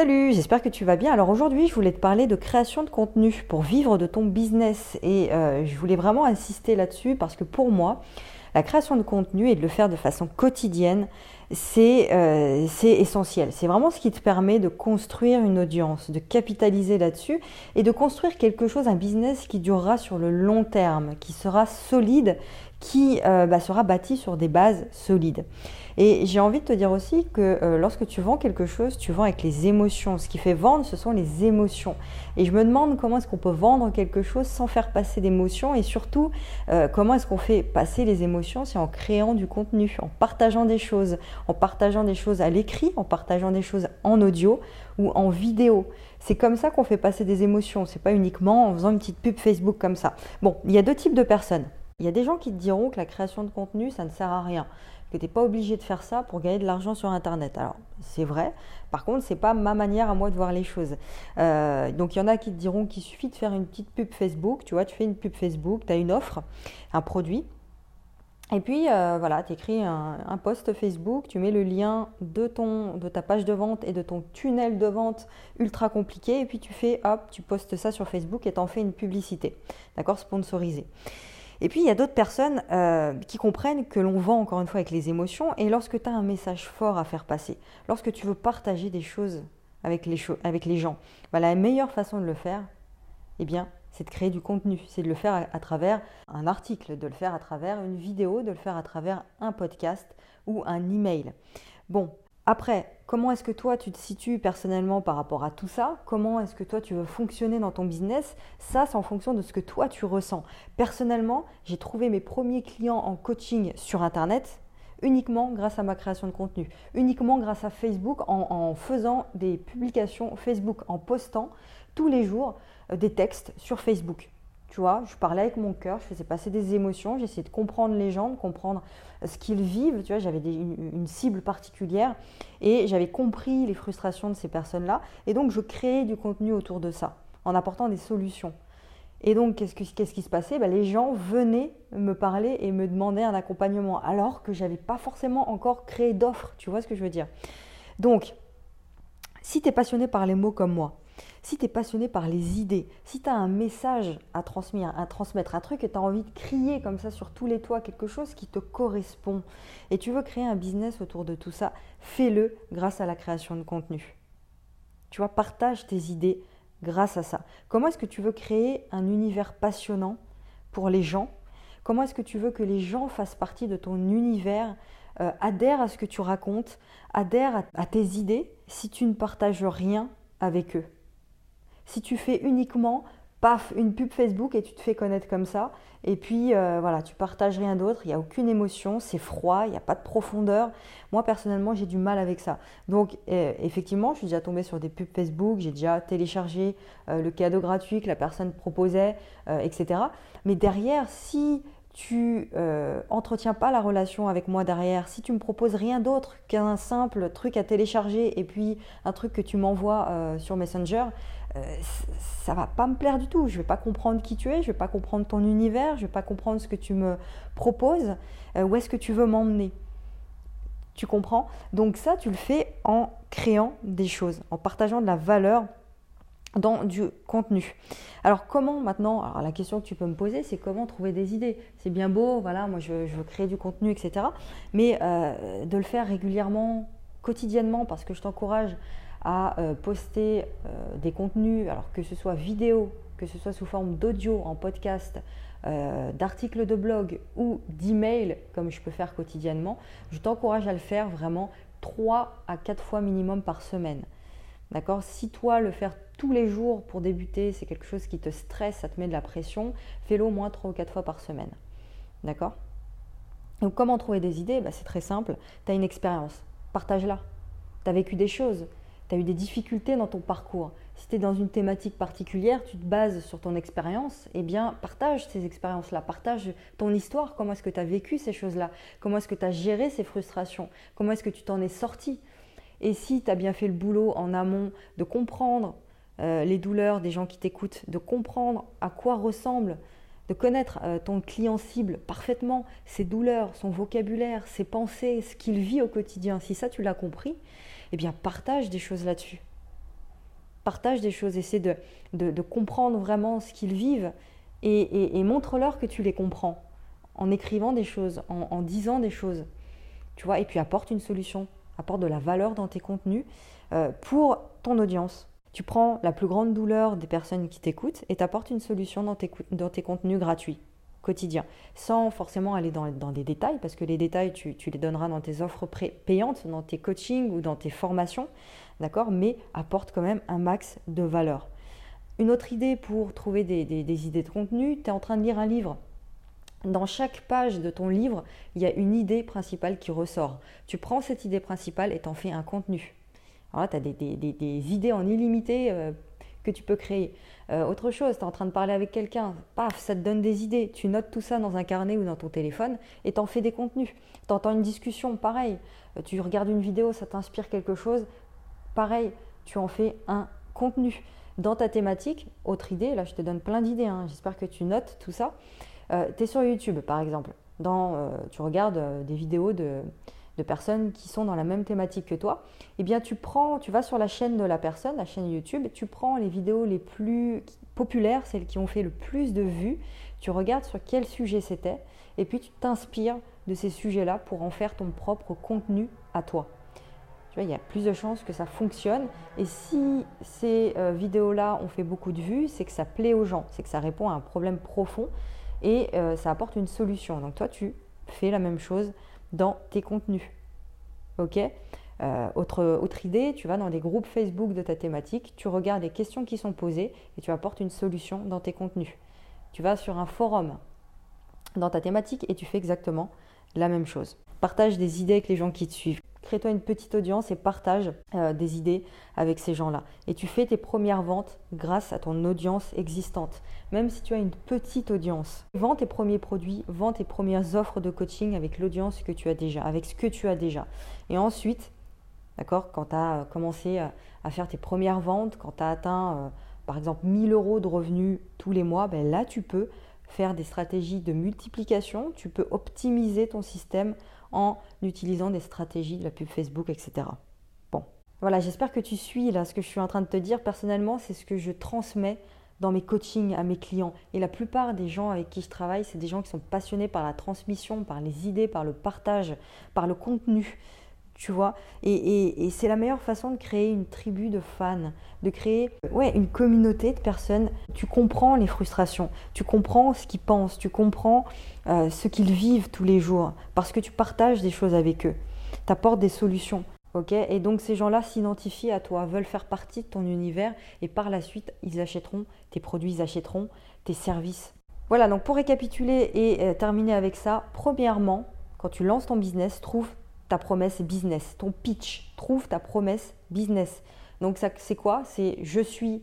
Salut, j'espère que tu vas bien. Alors aujourd'hui, je voulais te parler de création de contenu pour vivre de ton business. Et euh, je voulais vraiment insister là-dessus parce que pour moi, la création de contenu et de le faire de façon quotidienne, c'est euh, essentiel. C'est vraiment ce qui te permet de construire une audience, de capitaliser là-dessus et de construire quelque chose, un business qui durera sur le long terme, qui sera solide, qui euh, bah, sera bâti sur des bases solides. Et j'ai envie de te dire aussi que euh, lorsque tu vends quelque chose, tu vends avec les émotions. Ce qui fait vendre, ce sont les émotions. Et je me demande comment est-ce qu'on peut vendre quelque chose sans faire passer d'émotions et surtout comment est-ce qu'on fait passer les émotions, c'est en créant du contenu, en partageant des choses, en partageant des choses à l'écrit, en partageant des choses en audio ou en vidéo. C'est comme ça qu'on fait passer des émotions. C'est pas uniquement en faisant une petite pub Facebook comme ça. Bon, il y a deux types de personnes. Il y a des gens qui te diront que la création de contenu, ça ne sert à rien, que tu n'es pas obligé de faire ça pour gagner de l'argent sur Internet. Alors, c'est vrai. Par contre, ce n'est pas ma manière à moi de voir les choses. Euh, donc, il y en a qui te diront qu'il suffit de faire une petite pub Facebook. Tu vois, tu fais une pub Facebook, tu as une offre, un produit. Et puis, euh, voilà, tu écris un, post Facebook, tu mets le lien de, ton, de ta page de vente et de ton tunnel de vente ultra compliqué. Et puis, tu fais, hop, tu postes ça sur Facebook et tu en fais une publicité. D'accord Sponsorisée. Et puis, il y a d'autres personnes euh, qui comprennent que l'on vend encore une fois avec les émotions. Et lorsque tu as un message fort à faire passer, lorsque tu veux partager des choses avec les, avec les gens, bah, la meilleure façon de le faire, eh bien, c'est de créer du contenu, c'est de le faire à, travers un article, de le faire à travers une vidéo, de le faire à travers un podcast ou un email. Bon, après, comment est-ce que toi tu te situes personnellement par rapport à tout ça? Comment est-ce que toi tu veux fonctionner dans ton business? Ça, c'est en fonction de ce que toi tu ressens. Personnellement, j'ai trouvé mes premiers clients en coaching sur Internet uniquement grâce à ma création de contenu, uniquement grâce à Facebook en, faisant des publications Facebook, en postant tous les jours euh, des textes sur Facebook. Tu vois, je parlais avec mon cœur, je faisais passer des émotions, j'essayais de comprendre les gens, de comprendre ce qu'ils vivent. Tu vois, j'avais une, cible particulière et j'avais compris les frustrations de ces personnes-là. Et donc, je créais du contenu autour de ça en apportant des solutions. Et donc, qu'est-ce, qui se passait? Ben, Les gens venaient me parler et me demander un accompagnement alors que je n'avais pas forcément encore créé d'offres. Tu vois ce que je veux dire? Donc, si tu es passionné par les mots comme moi, si tu es passionné par les idées, si tu as un message à transmettre, à transmettre, un truc et tu as envie de crier comme ça sur tous les toits, quelque chose qui te correspond, et tu veux créer un business autour de tout ça, fais-le grâce à la création de contenu. Tu vois, partage tes idées grâce à ça. Comment est-ce que tu veux créer un univers passionnant pour les gens? Comment est-ce que tu veux que les gens fassent partie de ton univers, euh, adhèrent à ce que tu racontes, adhèrent à tes idées si tu ne partages rien avec eux? Si tu fais uniquement, paf, une pub Facebook et tu te fais connaître comme ça, et puis euh, voilà, tu partages rien d'autre, il n'y a aucune émotion, c'est froid, il n'y a pas de profondeur. Moi personnellement, j'ai du mal avec ça. Donc euh, effectivement, je suis déjà tombée sur des pubs Facebook, j'ai déjà téléchargé euh, le cadeau gratuit que la personne proposait, etc. Mais derrière, si tu entretiens pas la relation avec moi derrière, si tu me proposes rien d'autre qu'un simple truc à télécharger et puis un truc que tu m'envoies sur Messenger, euh, ça va pas me plaire du tout. Je vais pas comprendre qui tu es, je vais pas comprendre ton univers, je vais pas comprendre ce que tu me proposes, euh, où est-ce que tu veux m'emmener? Tu comprends? Donc ça, tu le fais en créant des choses, en partageant de la valeur dans du contenu. Alors comment maintenant, alors la question que tu peux me poser, c'est comment trouver des idées? C'est bien beau, voilà, moi je, veux créer du contenu, etc. Mais euh, de le faire régulièrement, quotidiennement, parce que je t'encourage à euh, poster euh, des contenus, alors que ce soit vidéo, que ce soit sous forme d'audio, en podcast, euh, d'articles de blog ou d'email, comme je peux faire quotidiennement, je t'encourage à le faire vraiment 3 à 4 fois minimum par semaine. D'accord? Si toi, le faire tous les jours pour débuter, c'est quelque chose qui te stresse, ça te met de la pression, fais-le au moins 3 ou 4 fois par semaine. D'accord? Donc, comment trouver des idées? Bah, C'est très simple. Tu as une expérience, partage-la. Tu as vécu des choses, tu as eu des difficultés dans ton parcours. Si tu es dans une thématique particulière, tu te bases sur ton expérience, eh bien, partage ces expériences-là, partage ton histoire, comment est-ce que tu as vécu ces choses-là, comment est-ce que tu as géré ces frustrations, comment est-ce que tu t'en es sorti? Et si tu as bien fait le boulot en amont de comprendre euh, les douleurs des gens qui t'écoutent, de comprendre à quoi ressemble, de connaître euh, ton client cible parfaitement, ses douleurs, son vocabulaire, ses pensées, ce qu'il vit au quotidien, si ça tu l'as compris, eh bien partage des choses là-dessus. Partage des choses, essaie de, de, comprendre vraiment ce qu'ils vivent et, montre-leur que tu les comprends en écrivant des choses, en, disant des choses. Tu vois, et puis apporte une solution, apporte de la valeur dans tes contenus euh, pour ton audience. Tu prends la plus grande douleur des personnes qui t'écoutent et t'apportes une solution dans tes, dans tes contenus gratuits quotidien, sans forcément aller dans, des détails, parce que les détails, tu, les donneras dans tes offres payantes, dans tes coachings ou dans tes formations, d'accord Mais apporte quand même un max de valeur. Une autre idée pour trouver des, des idées de contenu, tu es en train de lire un livre. Dans chaque page de ton livre, il y a une idée principale qui ressort. Tu prends cette idée principale et t'en fais un contenu. Alors tu as des, idées en illimité euh, que tu peux créer. Euh, autre chose, tu es en train de parler avec quelqu'un, paf, ça te donne des idées. Tu notes tout ça dans un carnet ou dans ton téléphone et t'en fais des contenus. Tu entends une discussion, pareil. Euh, tu regardes une vidéo, ça t'inspire quelque chose, pareil, tu en fais un contenu. Dans ta thématique, autre idée, là je te donne plein d'idées, hein. j'espère que tu notes tout ça. Euh, tu es sur YouTube par exemple, dans, tu regardes des vidéos de, de personnes qui sont dans la même thématique que toi, eh bien tu prends, tu vas sur la chaîne de la personne, la chaîne YouTube, tu prends les vidéos les plus populaires, celles qui ont fait le plus de vues, tu regardes sur quel sujet c'était, et puis tu t'inspires de ces sujets-là pour en faire ton propre contenu à toi. Il y a plus de chances que ça fonctionne. Et si ces euh, vidéos-là ont fait beaucoup de vues, c'est que ça plaît aux gens, c'est que ça répond à un problème profond et euh, ça apporte une solution. Donc toi, tu fais la même chose dans tes contenus. Ok? Euh, autre, idée, tu vas dans des groupes Facebook de ta thématique, tu regardes les questions qui sont posées et tu apportes une solution dans tes contenus. Tu vas sur un forum dans ta thématique et tu fais exactement la même chose. Partage des idées avec les gens qui te suivent. Crée-toi une petite audience et partage euh, des idées avec ces gens-là. Et tu fais tes premières ventes grâce à ton audience existante. Même si tu as une petite audience. Vends tes premiers produits, vends tes premières offres de coaching avec l'audience que tu as déjà, avec ce que tu as déjà. Et ensuite, d'accord, quand tu as commencé à faire tes premières ventes, quand tu as atteint euh, par exemple 1000 euros de revenus tous les mois, ben là tu peux faire des stratégies de multiplication, tu peux optimiser ton système en utilisant des stratégies de la pub Facebook, etc. Bon, voilà, j'espère que tu suis là ce que je suis en train de te dire. Personnellement, c'est ce que je transmets dans mes coachings à mes clients. Et la plupart des gens avec qui je travaille, c'est des gens qui sont passionnés par la transmission, par les idées, par le partage, par le contenu tu vois. Et, c'est la meilleure façon de créer une tribu de fans, de créer ouais, une communauté de personnes. Tu comprends les frustrations, tu comprends ce qu'ils pensent, tu comprends euh, ce qu'ils vivent tous les jours, parce que tu partages des choses avec eux, tu apportes des solutions. ok? Et donc ces gens-là s'identifient à toi, veulent faire partie de ton univers, et par la suite, ils achèteront tes produits, ils achèteront tes services. Voilà, donc pour récapituler et euh, terminer avec ça, premièrement, quand tu lances ton business, trouve ta promesse business, ton pitch. Trouve ta promesse business. Donc ça, c'est quoi? C'est je suis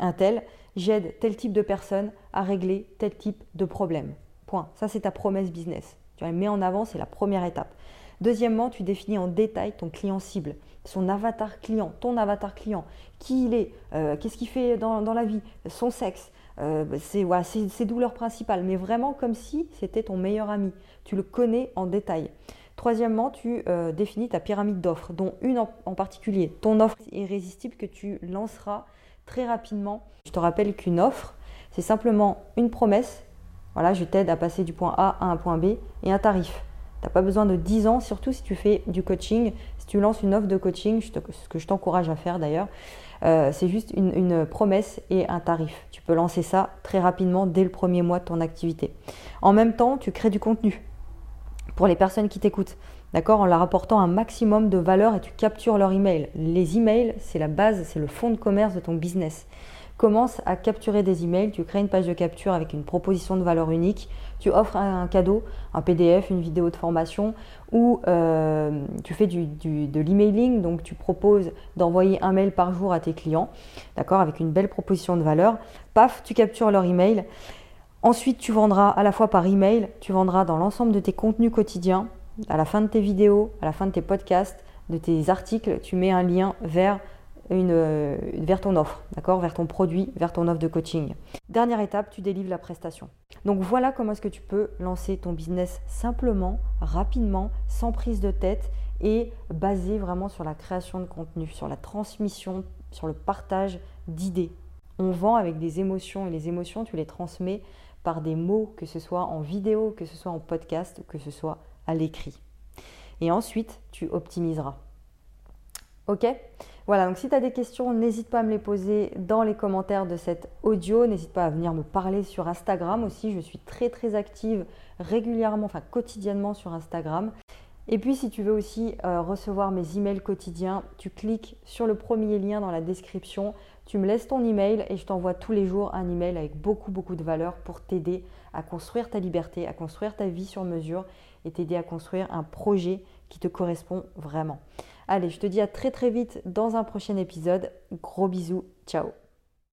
un tel, j'aide tel type de personne à régler tel type de problème. Point. Ça, c'est ta promesse business. Tu la mets en avant, c'est la première étape. Deuxièmement, tu définis en détail ton client cible, son avatar client, ton avatar client, qui il est, euh, qu'est-ce qu'il fait dans, la vie, son sexe, euh, c'est ses douleurs principales, mais vraiment comme si c'était ton meilleur ami. Tu le connais en détail. Troisièmement, tu euh, définis ta pyramide d'offres, dont une en, particulier, ton offre irrésistible que tu lanceras très rapidement. Je te rappelle qu'une offre, c'est simplement une promesse. Voilà, je t'aide à passer du point A à un point B et un tarif. Tu n'as pas besoin de 10 ans, surtout si tu fais du coaching. Si tu lances une offre de coaching, ce que je t'encourage à faire d'ailleurs, euh, c'est juste une, promesse et un tarif. Tu peux lancer ça très rapidement dès le premier mois de ton activité. En même temps, tu crées du contenu pour les personnes qui t'écoutent. D'accord En leur apportant un maximum de valeur et tu captures leur email. Les emails, c'est la base, c'est le fond de commerce de ton business. Commence à capturer des emails, tu crées une page de capture avec une proposition de valeur unique, tu offres un, cadeau, un PDF, une vidéo de formation ou euh, tu fais du, de l'emailing, donc tu proposes d'envoyer un mail par jour à tes clients, d'accord, avec une belle proposition de valeur. Paf, tu captures leur email Ensuite, tu vendras à la fois par email, tu vendras dans l'ensemble de tes contenus quotidiens, à la fin de tes vidéos, à la fin de tes podcasts, de tes articles, tu mets un lien vers, une, euh, vers ton offre, d'accord? Vers ton produit, vers ton offre de coaching. Dernière étape, tu délivres la prestation. Donc voilà comment est-ce que tu peux lancer ton business simplement, rapidement, sans prise de tête et basé vraiment sur la création de contenu, sur la transmission, sur le partage d'idées. On vend avec des émotions et les émotions, tu les transmets par des mots, que ce soit en vidéo, que ce soit en podcast, que ce soit à l'écrit. Et ensuite, tu optimiseras. Ok? Voilà, donc si tu as des questions, n'hésite pas à me les poser dans les commentaires de cet audio. N'hésite pas à venir me parler sur Instagram aussi. Je suis très très active régulièrement, enfin quotidiennement sur Instagram. Et puis si tu veux aussi euh, recevoir mes emails quotidiens, tu cliques sur le premier lien dans la description, tu me laisses ton email et je t'envoie tous les jours un email avec beaucoup beaucoup de valeur pour t'aider à construire ta liberté, à construire ta vie sur mesure et t'aider à construire un projet qui te correspond vraiment. Allez, je te dis à très très vite dans un prochain épisode. Gros bisous, ciao